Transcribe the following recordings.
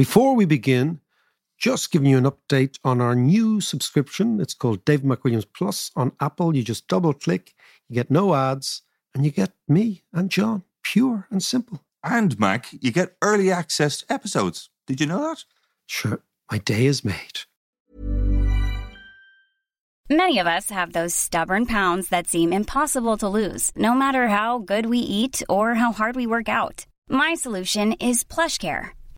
Before we begin, just giving you an update on our new subscription. It's called Dave McWilliams Plus on Apple. You just double click, you get no ads, and you get me and John, pure and simple. And Mac, you get early access to episodes. Did you know that? Sure, my day is made. Many of us have those stubborn pounds that seem impossible to lose, no matter how good we eat or how hard we work out. My solution is PlushCare.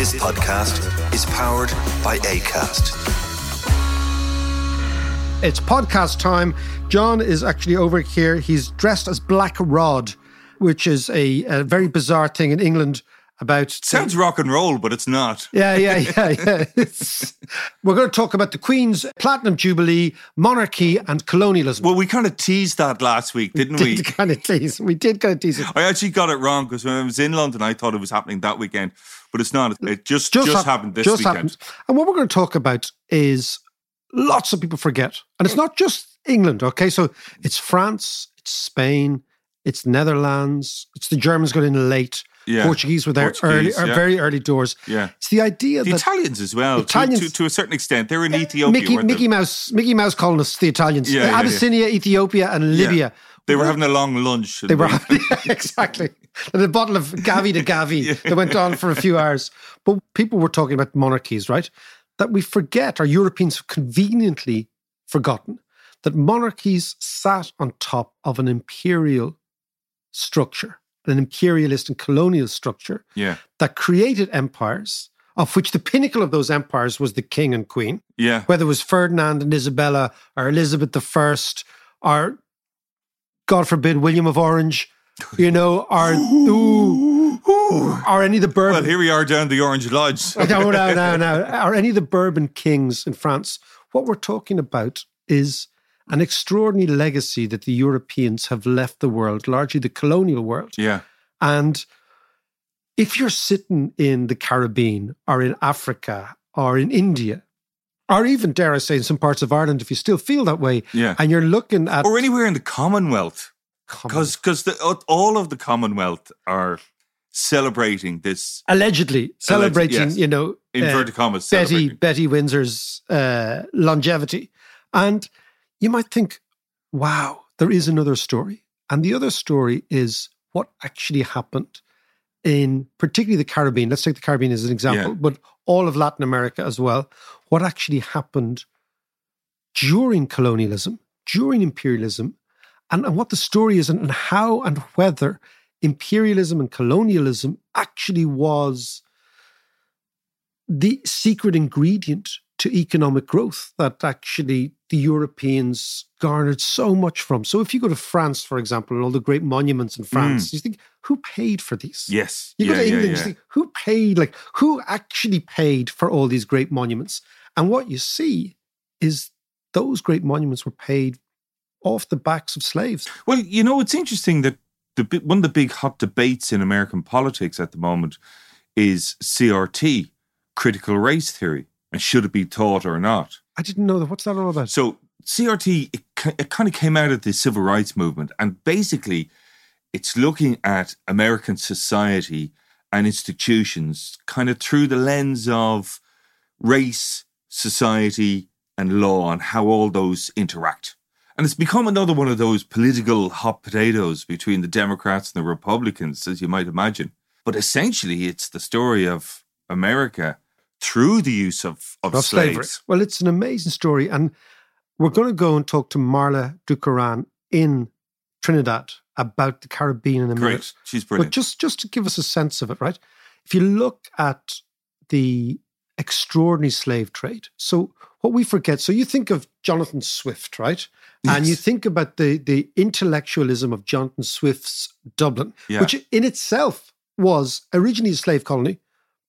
This podcast is powered by ACAST. It's podcast time. John is actually over here. He's dressed as Black Rod, which is a, a very bizarre thing in England about. Sounds rock and roll, but it's not. Yeah, yeah, yeah, yeah. We're going to talk about the Queen's Platinum Jubilee, monarchy, and colonialism. Well, we kind of teased that last week, didn't we? did kind of tease. We did kind of tease it. I actually got it wrong because when I was in London, I thought it was happening that weekend, but it's not. It just just, hap- happened this just weekend. happened. And what we're going to talk about is lots of people forget, and it's not just England. Okay, so it's France, it's Spain, it's Netherlands, it's the Germans got in late. Yeah. Portuguese were there uh, Portuguese, early, yeah. very early doors. Yeah. It's the idea The that Italians as well, to- Italians- to, to, a certain extent. They're in uh, Ethiopia. Mickey, Mickey? Mouse, Mickey Mouse colonists, the Italians, Yeah, yeah, yeah. Abyssinia, Ethiopia, and Libya. They were having a long lunch. They were having, exactly. And a bottle of Gavi di Gavi that went on for a few hours. But people were talking about monarchies, right? That we forget, or Europeans have conveniently forgotten, that monarchies sat on top of an imperial structure, an imperialist and colonial structure Yeah. that created empires, of which the pinnacle of those empires was the king and queen Yeah. whether it was Ferdinand and Isabella or Elizabeth I or God forbid William of Orange, you know, or ooh, or any of the Bourbon. Well, here we are down the Orange Lodge. Oh, no, no, no, no, or any of the Bourbon kings in France. What we're talking about is an extraordinary legacy that the Europeans have left the world, largely the colonial world. Yeah. And if you're sitting in the Caribbean or in Africa or in India, or even, dare I say, in some parts of Ireland, if you still feel that way, Yeah. and you're looking at Or anywhere in the Commonwealth. Common- Because all of the Commonwealth are celebrating this allegedly celebrating, yes. you know, uh, inverted commas. Betty. Betty Windsor's uh, longevity, and you might think, "Wow, there is another story." And the other story is what actually happened in particularly the Caribbean. Let's take the Caribbean as an example, Yeah. but all of Latin America as well. What actually happened during colonialism, during imperialism, and, and what the story is, and, and how and whether imperialism and colonialism actually was the secret ingredient to economic growth that actually the Europeans garnered so much from. So if you go to France, for example, and all the great monuments in hmm. France, you think, who paid for these? Yes. You yeah, go to yeah, England, yeah. you think, who paid? Like, who actually paid for all these great monuments? And what you see is those great monuments were paid off the backs of slaves. Well, you know, it's interesting that the one of the big hot debates in American politics at the moment is CRT, critical race theory, and should it be taught or not. I didn't know that. What's that all about? So CRT, it, it kind of came out of the civil rights movement, and basically, it's looking at American society and institutions kind of through the lens of race, society, and law, and how all those interact. And it's become another one of those political hot potatoes between the Democrats and the Republicans, as you might imagine. But essentially, it's the story of America through the use of, of, of slaves. slavery. Well, it's an amazing story. And we're going to go and talk to Marla Dukharan in Trinidad about the Caribbean in a minute. Great. She's But brilliant. just, just to give us a sense of it, right? If you look at the extraordinary slave trade, so what we forget, so you think of Jonathan Swift, right? And you think about the, the intellectualism of Jonathan Swift's Dublin, Yeah. which in itself was originally a slave colony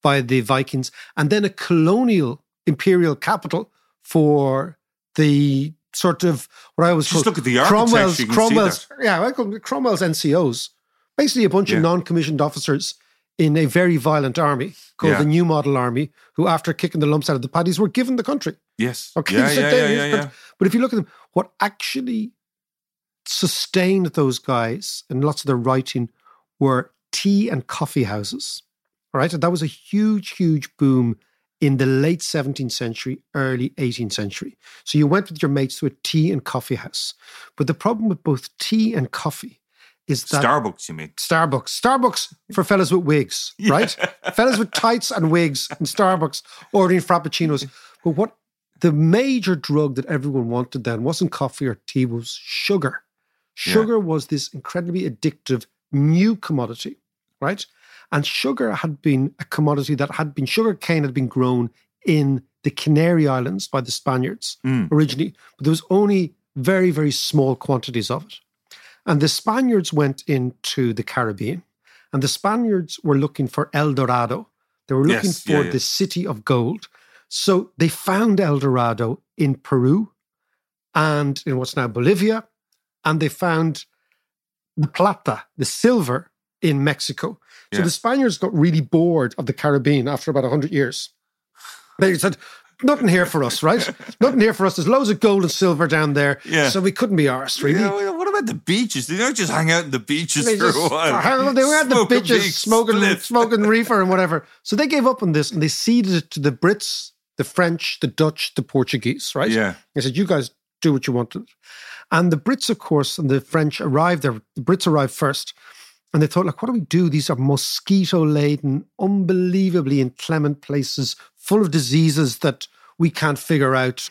by the Vikings and then a colonial imperial capital for the sort of what I was Just look at the Cromwell's, you can see Cromwell's, yeah, I call them Cromwell's NCOs, basically a bunch Yeah. of non-commissioned officers in a very violent army called Yeah. the New Model Army, who after kicking the lumps out of the paddies were given the country. yes. Okay, Yeah, so yeah, yeah, yeah, yeah. But, but if you look at them, what actually sustained those guys and lots of their writing were tea and coffee houses, right? And that was a huge, huge boom in the late 17th century, early 18th century. So you went with your mates to a tea and coffee house. But the problem with both tea and coffee is that Starbucks, you mean? Starbucks. Starbucks for fellas with wigs, right? fellas with tights and wigs and Starbucks ordering frappuccinos. But what the major drug that everyone wanted then wasn't coffee or tea, was sugar. Yeah. Sugar was this incredibly addictive new commodity, right? And sugar had been a commodity that had been, sugar cane had been grown in the Canary Islands by the Spaniards Mm. originally, but there was only very, very small quantities of it. And the Spaniards went into the Caribbean, and the Spaniards were looking for El Dorado. They were looking Yes, for yeah, yeah. the city of gold. So they found El Dorado in Peru and in what's now Bolivia, and they found the plata, the silver, in Mexico. So Yeah. the Spaniards got really bored of the Caribbean after about 100 years. They said, nothing here for us, right? nothing here for us. There's loads of gold and silver down there. Yeah. So we couldn't be arsed, really. Yeah, what about the beaches? They don't just hang out in the beaches They for just- a while? They were at the bitches smoking, smoking reefer and whatever. So they gave up on this and they ceded it to the Brits, the French, the Dutch, the Portuguese, right? Yeah. They said, you guys do what you want And the Brits, of course, and the French arrived there. The Brits arrived first. And they thought, like, what do we do? These are mosquito laden, unbelievably inclement places full of diseases that we can't figure out.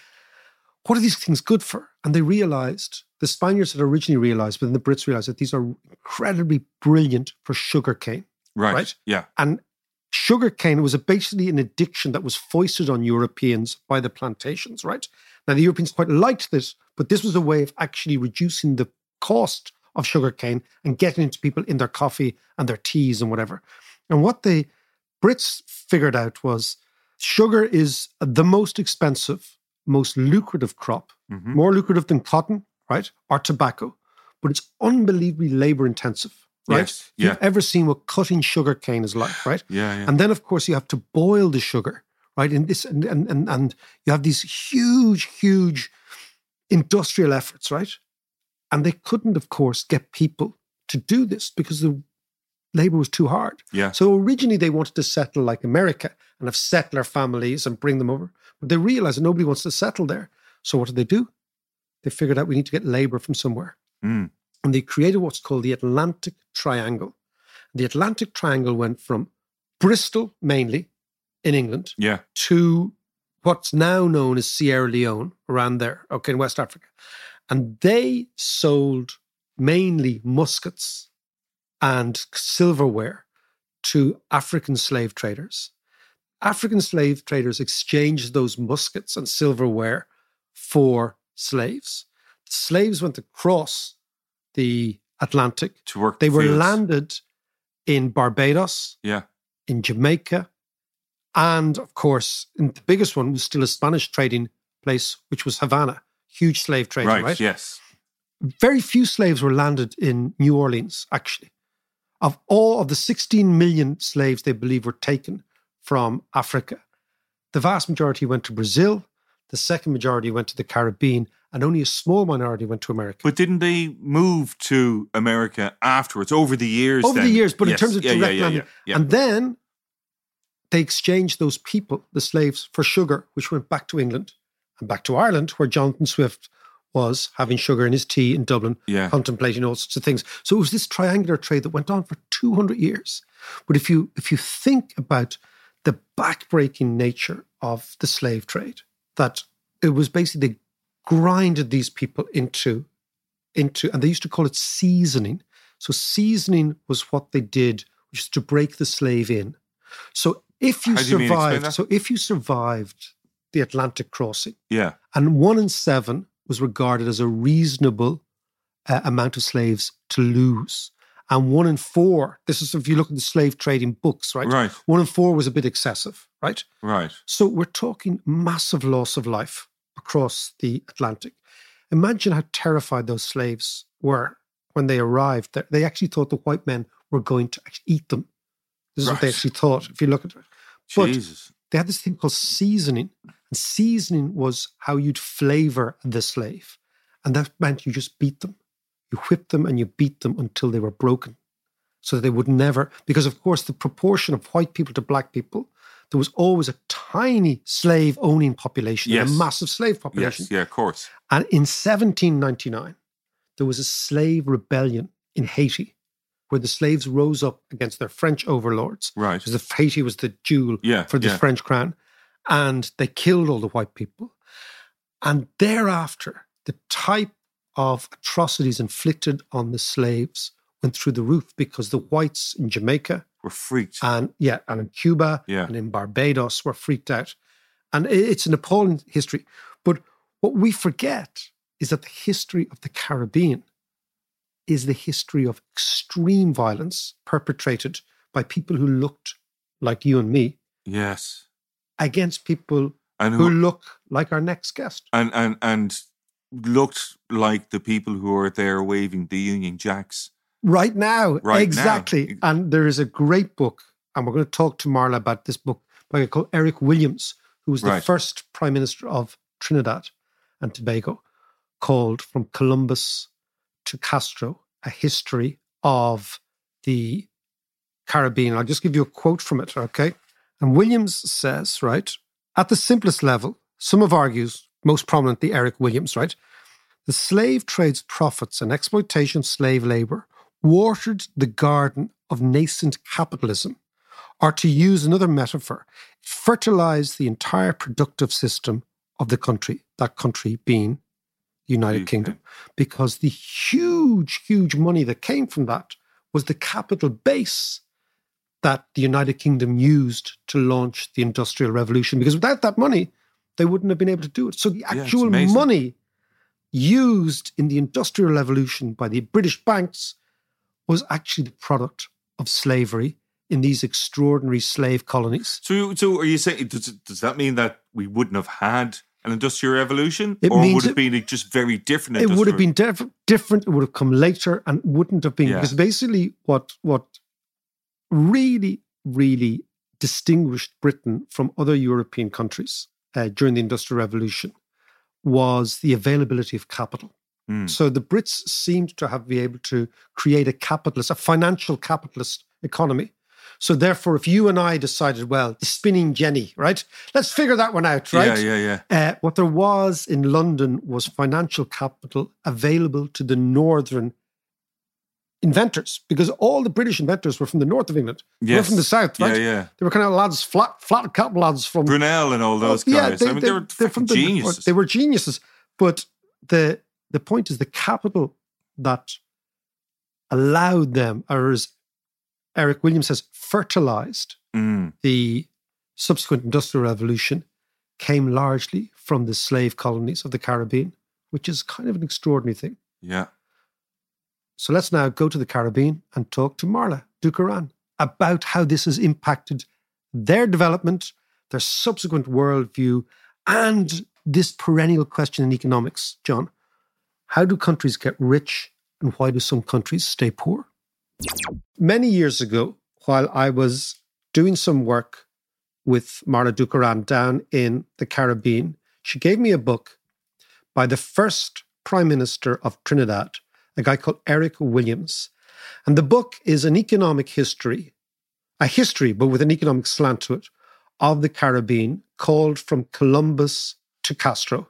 What are these things good for? And they realized, the Spaniards had originally realized, but then the Brits realized that these are incredibly brilliant for sugarcane. Right. Right. Yeah. And sugarcane was a, basically an addiction that was foisted on Europeans by the plantations, right? Now, the Europeans quite liked this, but this was a way of actually reducing the cost of sugarcane and getting into people in their coffee and their teas and whatever. And what the Brits figured out was sugar is the most expensive, most lucrative crop, Mhm. more lucrative than cotton, right? Or tobacco, but it's unbelievably labor intensive, right? Yes, yeah. You've ever seen what cutting sugar cane is like, right? Yeah. Yeah. And then, of course, you have to boil the sugar, right? In this, and and and, and you have these huge, huge industrial efforts, right? And they couldn't, of course, get people to do this because the labor was too hard. yeah. So originally they wanted to settle like America and have settler families and bring them over, but they realized that nobody wants to settle there. So what did they do? They figured out we need to get labor from somewhere Mm. and they created what's called the Atlantic Triangle. The Atlantic Triangle went from Bristol, mainly in England, Yeah. to what's now known as Sierra Leone, around there, okay, in West Africa. And they sold mainly muskets and silverware to African slave traders. African slave traders exchanged those muskets and silverware for slaves. The Slaves went across the Atlantic. To work. They the were fields. landed in Barbados, Yeah. in Jamaica, and of course, in the biggest one was still a Spanish trading place, which was Havana. Huge slave trade, Right. right? Yes. Very few slaves were landed in New Orleans, actually. Of all of the 16 million slaves they believe were taken from Africa, the vast majority went to Brazil, the second majority went to the Caribbean, and only a small minority went to America. But didn't they move to America afterwards over the years? over the years, but Yes. in terms of yeah, direct yeah, yeah, yeah. And then they exchanged those people, the slaves, for sugar, which went back to England and back to Ireland, where Jonathan Swift was having sugar in his tea in Dublin, Yeah. contemplating all sorts of things. So it was this triangular trade that went on for 200 years. But if you if you think about the backbreaking nature of the slave trade. That it was basically they grinded these people into into, and they used to call it seasoning. So seasoning was what they did, which is to break the slave in. So if you How do you survived, so if you survived the Atlantic crossing, Yeah. and one in seven was regarded as a reasonable uh, amount of slaves to lose. And one in four, this is if you look at the slave trading books, right? Right. One in four was a bit excessive, right? Right. So we're talking massive loss of life across the Atlantic. Imagine how terrified those slaves were when they arrived. They actually thought the white men were going to eat them. This is what they actually thought, if you look at it. But Jesus. they had this thing called seasoning. And seasoning was how you'd flavor the slave. And that meant you just beat them. You whipped them and you beat them until they were broken. So that they would never, because of course, the proportion of white people to black people, there was always a tiny slave owning population Yes. a massive slave population. Yes. Yeah. Of course. And in 1799, there was a slave rebellion in Haiti where the slaves rose up against their French overlords Right. because the Haiti was the jewel Yeah, for the yeah. French crown, and they killed all the white people. And thereafter, the type of atrocities inflicted on the slaves went through the roof because the whites in Jamaica were freaked. and yeah, and in Cuba Yeah. and in Barbados were freaked out. And it's an appalling history. But what we forget is that the history of the Caribbean is the history of extreme violence perpetrated by people who looked like you and me yes. Against people And who who look like our next guest. and and and looked like the people who are there waving the Union Jacks. Right now, Right now. exactly. And there is a great book, and we're going to talk to Marla about this book by a guy called Eric Williams, who was the Right. first Prime Minister of Trinidad and Tobago, called From Columbus to Castro, a history of the Caribbean. I'll just give you a quote from it, okay? And Williams says, right, at the simplest level, some have argued, most prominently Eric Williams, right? The slave trade's profits and exploitation of slave labor watered the garden of nascent capitalism, or to use another metaphor, fertilized the entire productive system of the country, that country being the United. Kingdom, because the huge, huge money that came from that was the capital base that the United Kingdom used to launch the Industrial Revolution. Because without that money, they wouldn't have been able to do it. So the actual amazing. money used in the Industrial Revolution by the British banks was actually the product of slavery in these extraordinary slave colonies. So, so are you saying does, does that mean that we wouldn't have had an industrial revolution, It or would it it- been just very different? It would have been diff- different. It would have come later and wouldn't have been Yeah. because basically what what really really distinguished Britain from other European countries uh, during the Industrial Revolution was the availability of capital. Mm. So the Brits seemed to have been able to create a capitalist, a financial capitalist economy. So therefore, if you and I decided, well, the spinning jenny, right? Let's figure that one out, right? Yeah, yeah, yeah. Uh, what there was in London was financial capital available to the northern inventors because all the British inventors were from the north of England. They were from the south, right? Yeah, yeah. They were kind of lads, flat, flat cap lads from Brunel and all those guys. I mean, they, were they're the- geniuses. They were geniuses. But the the point is the capital that allowed them, or as Eric Williams says, fertilized Mm, the subsequent industrial revolution came largely from the slave colonies of the Caribbean, which is kind of an extraordinary thing. yeah. So let's now go to the Caribbean and talk to Marla Dukharan about how this has impacted their development, their subsequent worldview, and this perennial question in economics. John, how do countries get rich and why do some countries stay poor? Many years ago, while I was doing some work with Marla Dukharan down in the Caribbean, she gave me a book by the first Prime Minister of Trinidad, a guy called Eric Williams. And the book is an economic history, a history, but with an economic slant to it, of the Caribbean called From Columbus to Castro.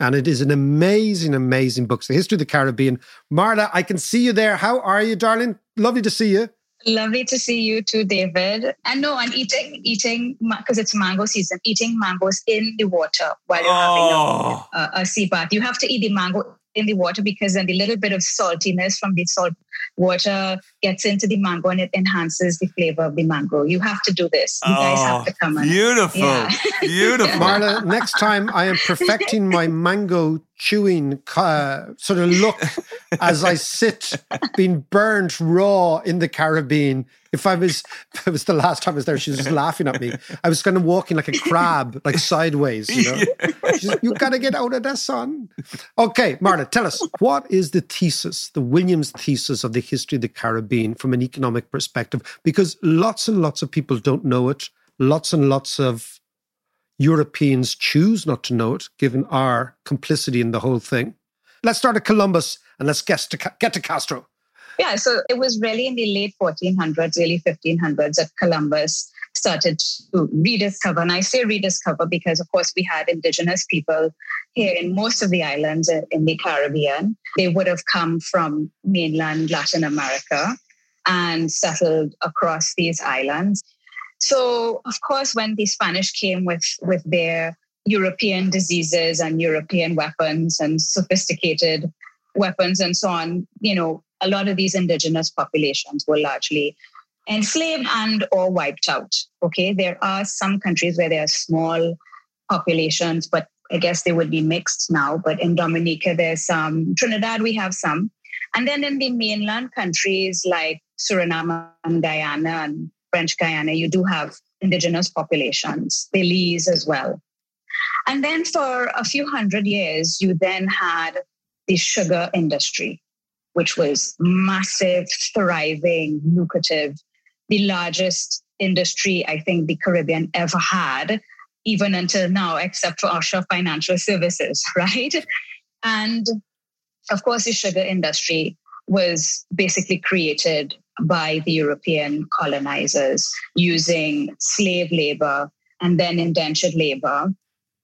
And it is an amazing, amazing book. It's the history of the Caribbean. Marla, I can see you there. How are you, darling? Lovely to see you. Lovely to see you too, David. And no, and eating, eating, because it's mango season, eating mangoes in the water while you're oh. having a, oh. a, a sea bath. You have to eat the mango in the water because then the little bit of saltiness from the salt water gets into the mango and it enhances the flavor of the mango. You have to do this. You oh, guys have oh, to come on. Beautiful. Yeah. Beautiful. Marla, next time I am perfecting my mango chewing uh, sort of look as I sit being burned raw in the Caribbean. If I was, if it was the last time I was there, she was just laughing at me. I was kind of walking like a crab, like sideways. You know, you got to get out of the sun. Okay, Marla, tell us what is the thesis, the Williams thesis of the history of the Caribbean from an economic perspective? Because lots and lots of people don't know it. Lots and lots of Europeans choose not to know it, given our complicity in the whole thing. Let's start at Columbus and let's get to, get to Castro. Yeah, so it was really in the late 1400s, early 1500s that Columbus started to rediscover. And I say rediscover because, of course, we had indigenous people here in most of the islands uh, in the Caribbean. They would have come from mainland Latin America and settled across these islands. So, of course, when the Spanish came with, with their European diseases and European weapons and sophisticated weapons and so on, you know, a lot of these indigenous populations were largely enslaved and or wiped out. Okay, there are some countries where there are small populations, but I guess they would be mixed now. But in Dominica, there's some. Trinidad, we have some. And then in the mainland countries like Suriname and Guyana and French Guyana, you do have indigenous populations, Belize as well. And then for a few hundred years, you then had the sugar industry, which was massive, thriving, lucrative, the largest industry I think the Caribbean ever had, even until now, except for offshore financial services, right? And of course, the sugar industry was basically created by the European colonizers using slave labor and then indentured labor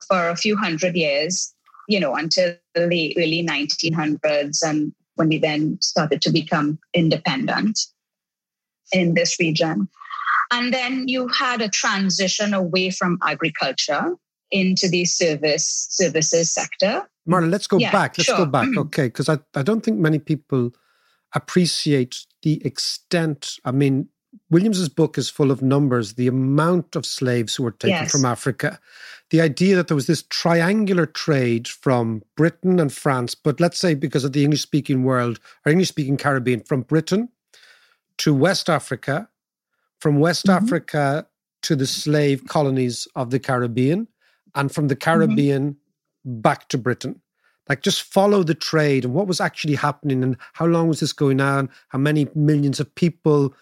for a few hundred years, you know, until the early 1900s and when we then started to become independent in this region. And then you had a transition away from agriculture into the service services sector. Marla, let's go yeah, back. Let's sure. go back. Mm-hmm. Okay, because I, I don't think many people appreciate the extent. I mean, Williams's book is full of numbers, the amount of slaves who were taken yes. from Africa, the idea that there was this triangular trade from Britain and France, but let's say because of the English speaking world or English speaking Caribbean, from Britain to West Africa, from West mm-hmm. Africa to the slave colonies of the Caribbean, and from the mm-hmm. Caribbean mm-hmm. back to Britain like just follow the trade and what was actually happening and how long was this going on how many millions of people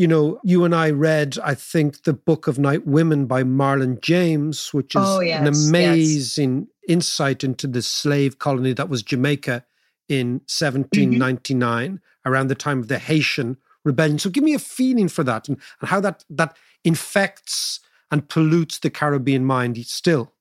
you know you and i read i think the book of night women by marlon james which is oh, yes, an amazing yes. insight into the slave colony that was jamaica in 1799 mm-hmm. around the time of the haitian rebellion so give me a feeling for that and, and how that that infects and pollutes the caribbean mind still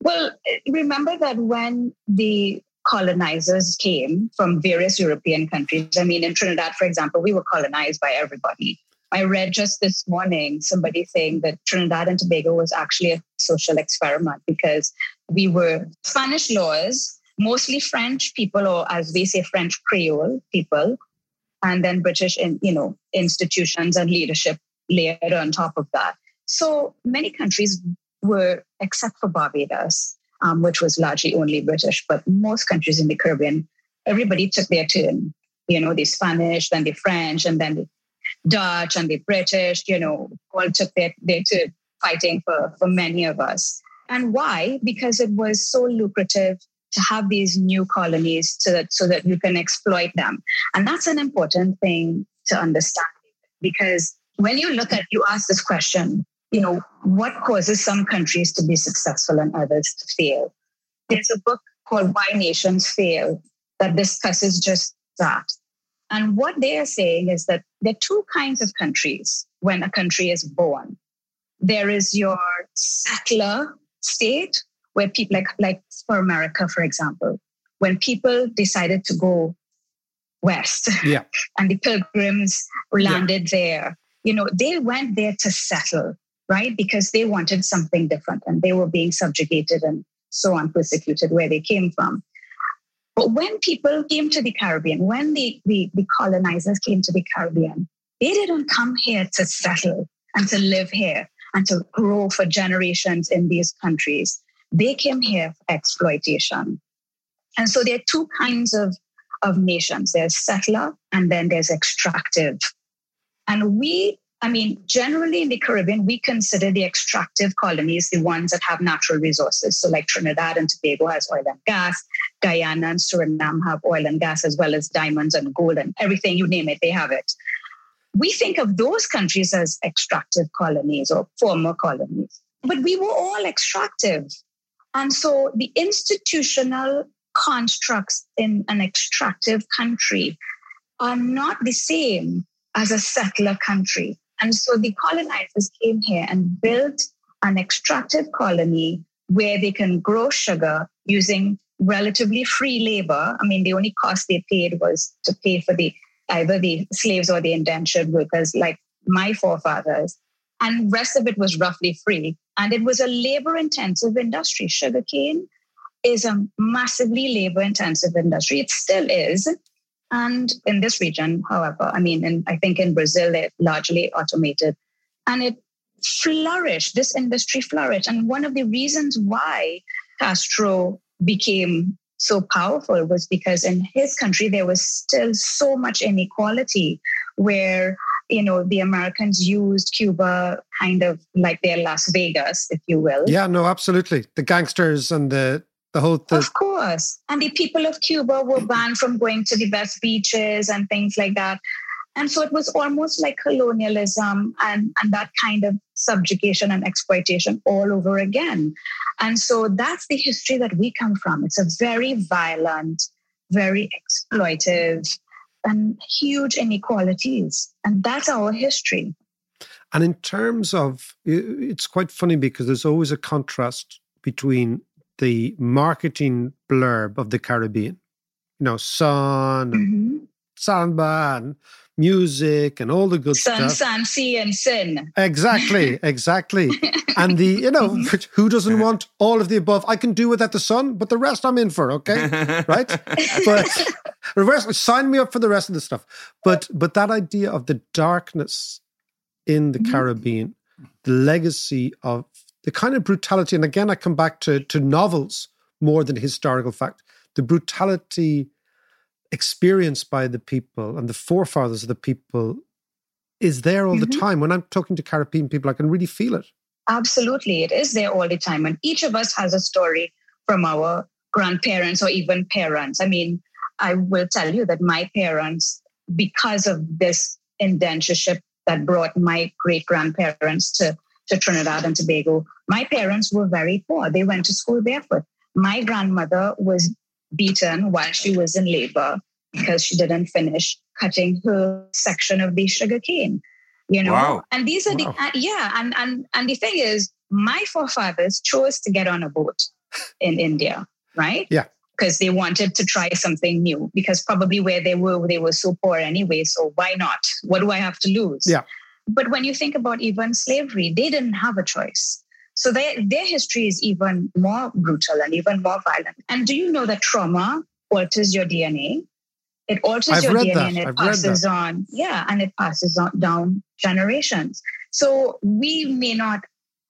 well, remember that when the colonizers came from various European countries, I mean, in Trinidad, for example, we were colonized by everybody. I read just this morning somebody saying that Trinidad and Tobago was actually a social experiment because we were Spanish laws, mostly French people, or as we say, French Creole people, and then British, in, you know, institutions and leadership layered on top of that. So many countries were, except for Barbados, um, which was largely only British, but most countries in the Caribbean, everybody took their turn. You know, the Spanish, then the French, and then the Dutch and the British, you know, all took their, their turn fighting for, for many of us. And why? Because it was so lucrative to have these new colonies so that, so that you can exploit them. And that's an important thing to understand because when you look at, you ask this question, you know, what causes some countries to be successful and others to fail. There's a book called Why Nations Fail that discusses just that. And what they are saying is that there are two kinds of countries when a country is born. There is your settler state, where people like, like for America, for example, when people decided to go west. Yeah. and the pilgrims landed yeah. there. You know, they went there to settle, right? Because they wanted something different and they were being subjugated and so on, persecuted where they came from. But when people came to the Caribbean, when the, the, the colonizers came to the Caribbean, they didn't come here to settle and to live here and to grow for generations in these countries. They came here for exploitation. And so there are two kinds of, of nations there's settler and then there's extractive. And we, I mean, generally in the Caribbean, we consider the extractive colonies the ones that have natural resources. So, like Trinidad and Tobago has oil and gas, Guyana and Suriname have oil and gas, as well as diamonds and gold and everything you name it, they have it. We think of those countries as extractive colonies or former colonies, but we were all extractive. And so the institutional constructs in an extractive country are not the same as a settler country. And so the colonizers came here and built an extractive colony where they can grow sugar using relatively free labor. I mean, the only cost they paid was to pay for the either the slaves or the indentured workers, like my forefathers. And rest of it was roughly free. And it was a labor intensive industry. Sugarcane is a massively labor intensive industry. It still is. And in this region, however, I mean, in, I think in Brazil, they're largely automated. And it flourished, this industry flourished. And one of the reasons why Castro became so powerful was because in his country, there was still so much inequality where you know the americans used cuba kind of like their las vegas if you will yeah no absolutely the gangsters and the the whole thing. Of course. And the people of Cuba were banned from going to the best beaches and things like that. And so it was almost like colonialism and, and that kind of subjugation and exploitation all over again. And so that's the history that we come from. It's a very violent, very exploitive, and huge inequalities. And that's our history. And in terms of, it's quite funny because there's always a contrast between the marketing blurb of the Caribbean. You know, sun, mm-hmm. samba, and music, and all the good sun, stuff. Sun, sea, and sin. Exactly, exactly. and the, you know, mm-hmm. who doesn't want all of the above? I can do without the sun, but the rest I'm in for, okay? right? But reverse, sign me up for the rest of the stuff. But but that idea of the darkness in the mm-hmm. Caribbean, the legacy of the kind of brutality, and again, I come back to, to novels more than historical fact, the brutality experienced by the people and the forefathers of the people is there all mm-hmm. the time. When I'm talking to Caribbean people, I can really feel it. Absolutely. It is there all the time. And each of us has a story from our grandparents or even parents. I mean, I will tell you that my parents, because of this indentureship that brought my great grandparents to to Trinidad and Tobago, my parents were very poor. They went to school barefoot. My grandmother was beaten while she was in labor because she didn't finish cutting her section of the sugar cane. You know, wow. and these are wow. the uh, yeah, and and and the thing is, my forefathers chose to get on a boat in India, right? Yeah, because they wanted to try something new. Because probably where they were, they were so poor anyway. So why not? What do I have to lose? Yeah. But when you think about even slavery, they didn't have a choice. So their, their history is even more brutal and even more violent. And do you know that trauma alters your DNA? It alters I've your DNA that. and it I've passes on. Yeah, and it passes on down generations. So we may not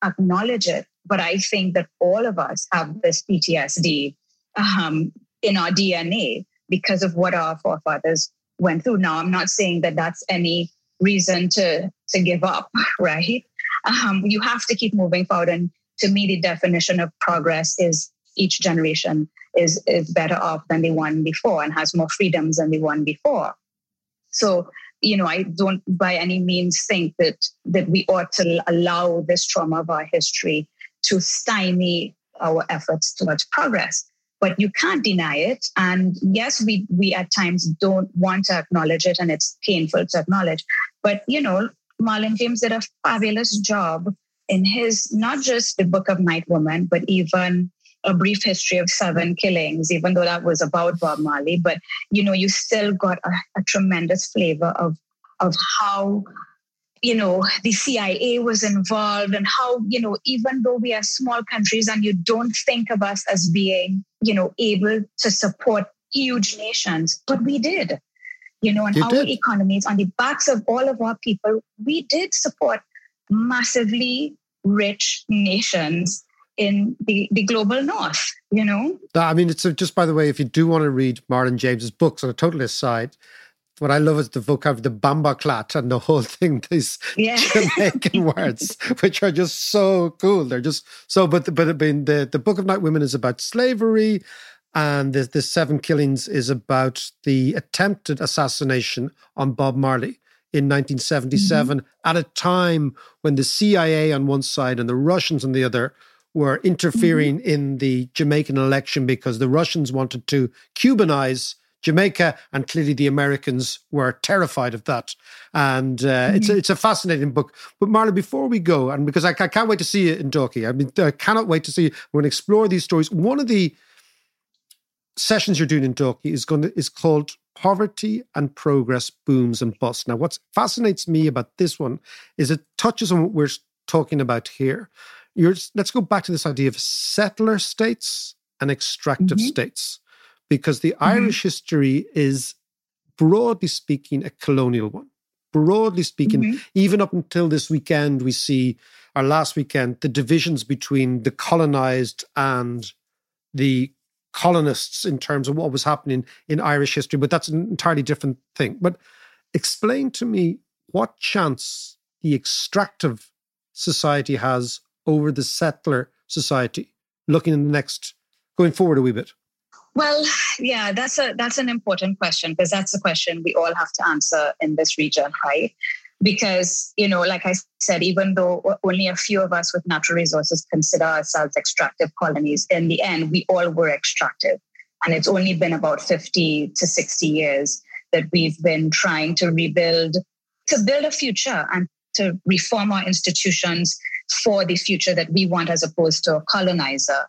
acknowledge it, but I think that all of us have this PTSD um, in our DNA because of what our forefathers went through. Now, I'm not saying that that's any reason to to give up, right? Um, you have to keep moving forward. And to me, the definition of progress is each generation is is better off than the one before and has more freedoms than the one before. So you know, I don't by any means think that that we ought to allow this trauma of our history to stymie our efforts towards progress but you can't deny it. And yes, we we at times don't want to acknowledge it, and it's painful to acknowledge. But you know, Marlon James did a fabulous job in his not just the Book of Night Woman, but even a brief history of seven killings, even though that was about Bob Marley. But you know, you still got a, a tremendous flavor of of how you know the cia was involved and how you know even though we are small countries and you don't think of us as being you know able to support huge nations but we did you know and You our did. economies on the backs of all of our people we did support massively rich nations in the, the global north you know I mean, it's a, just by the way, if you do want to read Marlon James's books on a total side, what I love is the vocabulary, the bambaclat and the whole thing, these yeah Jamaican words, which are just so cool. They're just so, but, but I mean, the, the Book of Night Women is about slavery, and the, the Seven Killings is about the attempted assassination on Bob Marley in mm-hmm. 1977 at a time when the CIA on one side and the Russians on the other were mm-hmm. interfering in the Jamaican election because the Russians wanted to Cubanize Jamaica, and clearly the Americans were terrified of that. And uh, it's a, mm-hmm. it's a fascinating book. But Marla, before we go, and because I, I can't wait to see you in Dalkey, I mean, I cannot wait to see you. We're going to explore these stories. One of the sessions you're doing in Dalkey is going to is called Poverty and Progress Booms and Busts. Now, what fascinates me about this one is it touches on what we're talking about here. You're, let's go back to this idea of settler states and extractive Mhm. states, because the Irish history is, broadly speaking, a colonial one. Broadly speaking, Mhm. even up until this weekend, we see, our last weekend, the divisions between the colonized and the colonists in terms of what was happening in Irish history, but that's an entirely different thing. But explain to me what chance the extractive society has over the settler society, looking in the next, going forward a wee bit. Well, yeah, that's a that's an important question because that's a question we all have to answer in this region, right? Because you know, like I said, even though only a few of us with natural resources consider ourselves extractive colonies, in the end, we all were extractive, and it's only been about fifty to sixty years that we've been trying to rebuild, to build a future, and to reform our institutions for the future that we want, as opposed to a colonizer.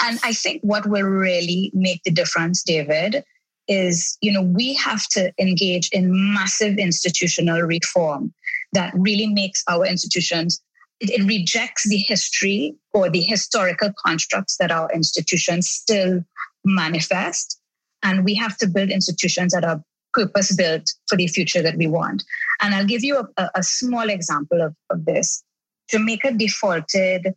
And I think what will really make the difference, David, is you know we have to engage in massive institutional reform that really makes our institutions it, it rejects the history or the historical constructs that our institutions still manifest. And we have to build institutions that are purpose built for the future that we want. And i'll give you a, a, small example of, of this. Jamaica defaulted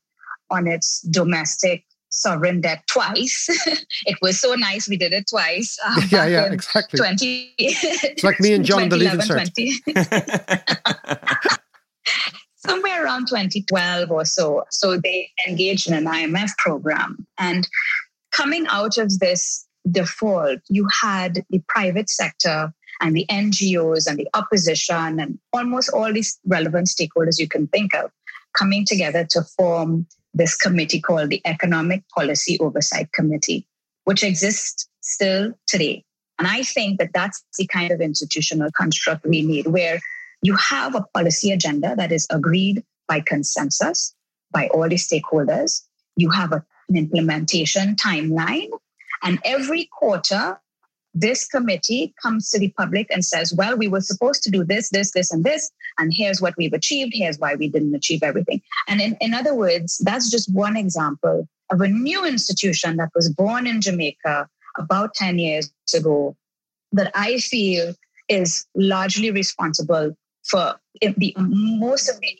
on its domestic sovereign debt twice. it was so nice we did it twice. uh, yeah, yeah, exactly. 20 It's like me and John and the leaving 2011, cert. somewhere around 2012 or so. So they engaged in an IMF program. And coming out of this default, you had the private sector and the NGOs and the opposition and almost all these relevant stakeholders you can think of coming together to form this committee called the Economic Policy Oversight Committee, which exists still today. And I think that that's the kind of institutional construct we need, where you have a policy agenda that is agreed by consensus by all the stakeholders. You have a, an implementation timeline. And every quarter, this committee comes to the public and says, well, we were supposed to do this, this, this, and this. And here's what we've achieved. Here's why we didn't achieve everything. And in, in other words, that's just one example of a new institution that was born in Jamaica about 10 years ago that I feel is largely responsible for the most of the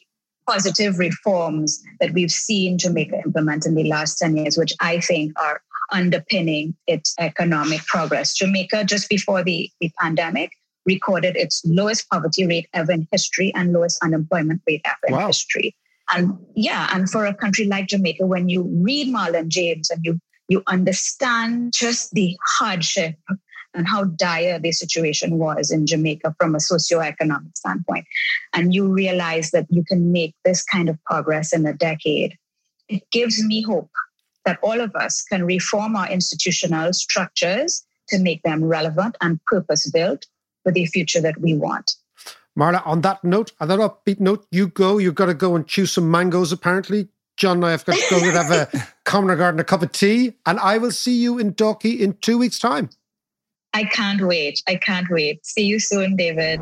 positive reforms that we've seen Jamaica implement in the last 10 years, which I think are underpinning its economic progress. Jamaica, just before the, the pandemic, recorded its lowest poverty rate ever in history and lowest unemployment rate ever Wow. in history. And yeah, and for a country like Jamaica, when you read Marlon James and you you understand just the hardship and how dire the situation was in Jamaica from a socioeconomic standpoint, and you realize that you can make this kind of progress in a decade, it gives me hope that all of us can reform our institutional structures to make them relevant and purpose built for the future that we want. Marla, on that note, on that upbeat note, you go. You've got to go and chew some mangoes, apparently. John and I have got to go and have a Common Garden a cup of tea, and I will see you in Dalkey in two weeks' time. I can't wait. I can't wait. See you soon, David.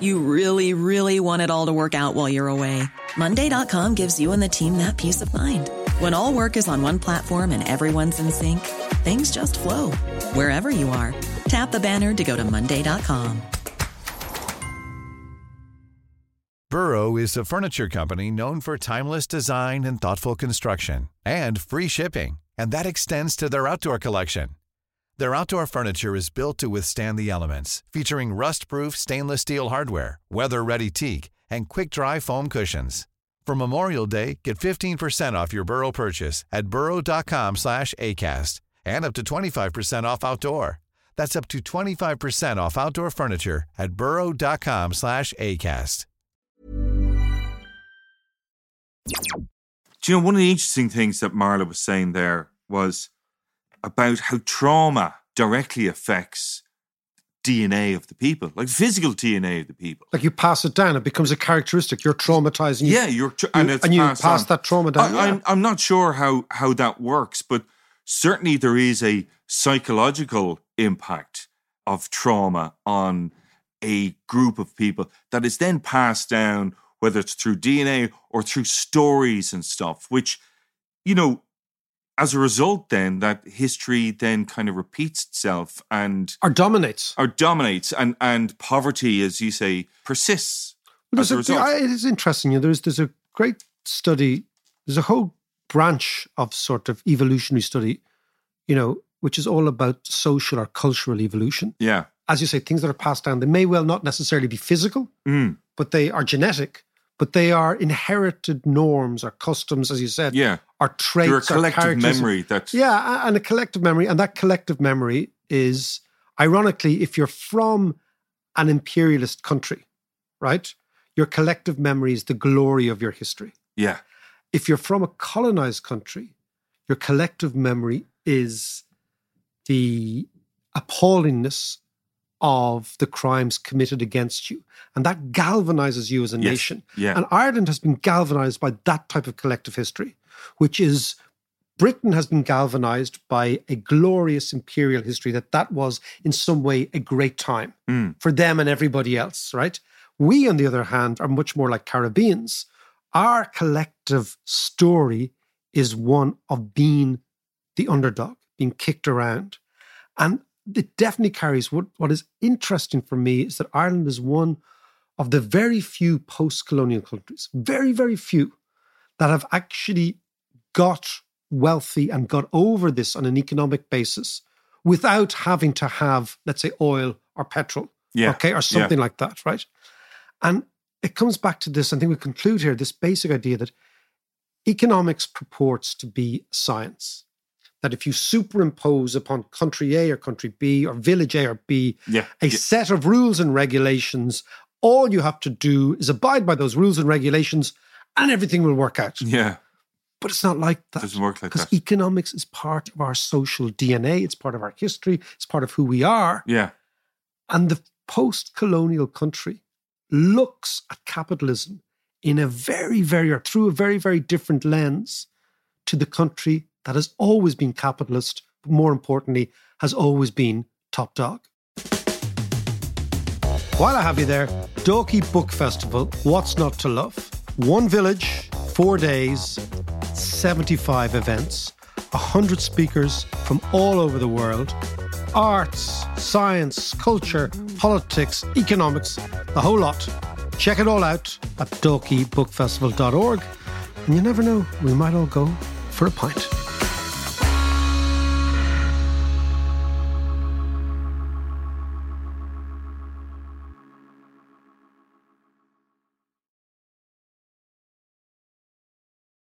You really, really want it all to work out while you're away. Monday.com gives you and the team that peace of mind. When all work is on one platform and everyone's in sync, things just flow wherever you are. Tap the banner to go to Monday.com. Burrow is a furniture company known for timeless design and thoughtful construction and free shipping, and that extends to their outdoor collection. Their outdoor furniture is built to withstand the elements, featuring rust-proof stainless steel hardware, weather-ready teak, and quick-dry foam cushions. For Memorial Day, get 15% off your Burrow purchase at burrow.com slash ACAST and up to 25% off outdoor. That's up to 25% off outdoor furniture at burrow.com slash ACAST. Do you know one of the interesting things that Marla was saying there was about how trauma directly affects DNA of the people, like physical DNA of the people. Like you pass it down, it becomes a characteristic. You're traumatizing. You, yeah, you're tra- and you- it's and you pass on. that trauma down. I, yeah. I'm I'm not sure how how that works, but certainly there is a psychological impact of trauma on a group of people that is then passed down, whether it's through DNA or through stories and stuff, which you know. As a result, then that history then kind of repeats itself and or dominates. or dominates, and and poverty, as you say, persists Well, as a a- result. I- it is interesting. You know, there's there's a great study. There's a whole branch of sort of evolutionary study, you know, which is all about social or cultural evolution. yeah, As you say, things that are passed down. They may well not necessarily be physical, Mm. but they are genetic. But they are inherited norms or customs, as you said, yeah. Or traits. They're a or collective memory that Yeah, and a collective memory. And that collective memory is, ironically, if you're from an imperialist country, right, your collective memory is the glory of your history. yeah. If you're from a colonized country, your collective memory is the appallingness of the crimes committed against you. And that galvanizes you as a Yes, nation. yeah. And Ireland has been galvanized by that type of collective history, which is Britain has been galvanized by a glorious imperial history that that was in some way a great time Mm. for them and everybody else, right? We, on the other hand, are much more like Caribbeans. Our collective story is one of being the underdog, being kicked around. And it definitely carries what, what is interesting for me is that Ireland is one of the very few post colonial countries, very, very few, that have actually got wealthy and got over this on an economic basis without having to have, let's say, oil or petrol, Yeah, okay, or something like that, right? And it comes back to this, I think we conclude here, this basic idea that economics purports to be science. That if you superimpose upon country A or country B or village A or B Yeah. a yeah. set of rules and regulations, all you have to do is abide by those rules and regulations and everything will work out. Yeah. But it's not like that. Doesn't work like that. Because economics is part of our social DNA, it's part of our history, it's part of who we are. Yeah. And the post colonial country looks at capitalism in a very, very, or through a very, very different lens to the country that has always been capitalist, but more importantly, has always been top dog. While I have you there, Dalkey Book Festival, What's Not to Love? One village, four days, 75 events, 100 speakers from all over the world, arts, science, culture, politics, economics, the whole lot. Check it all out at dalkeybookfestival.org. And you never know, we might all go for a pint.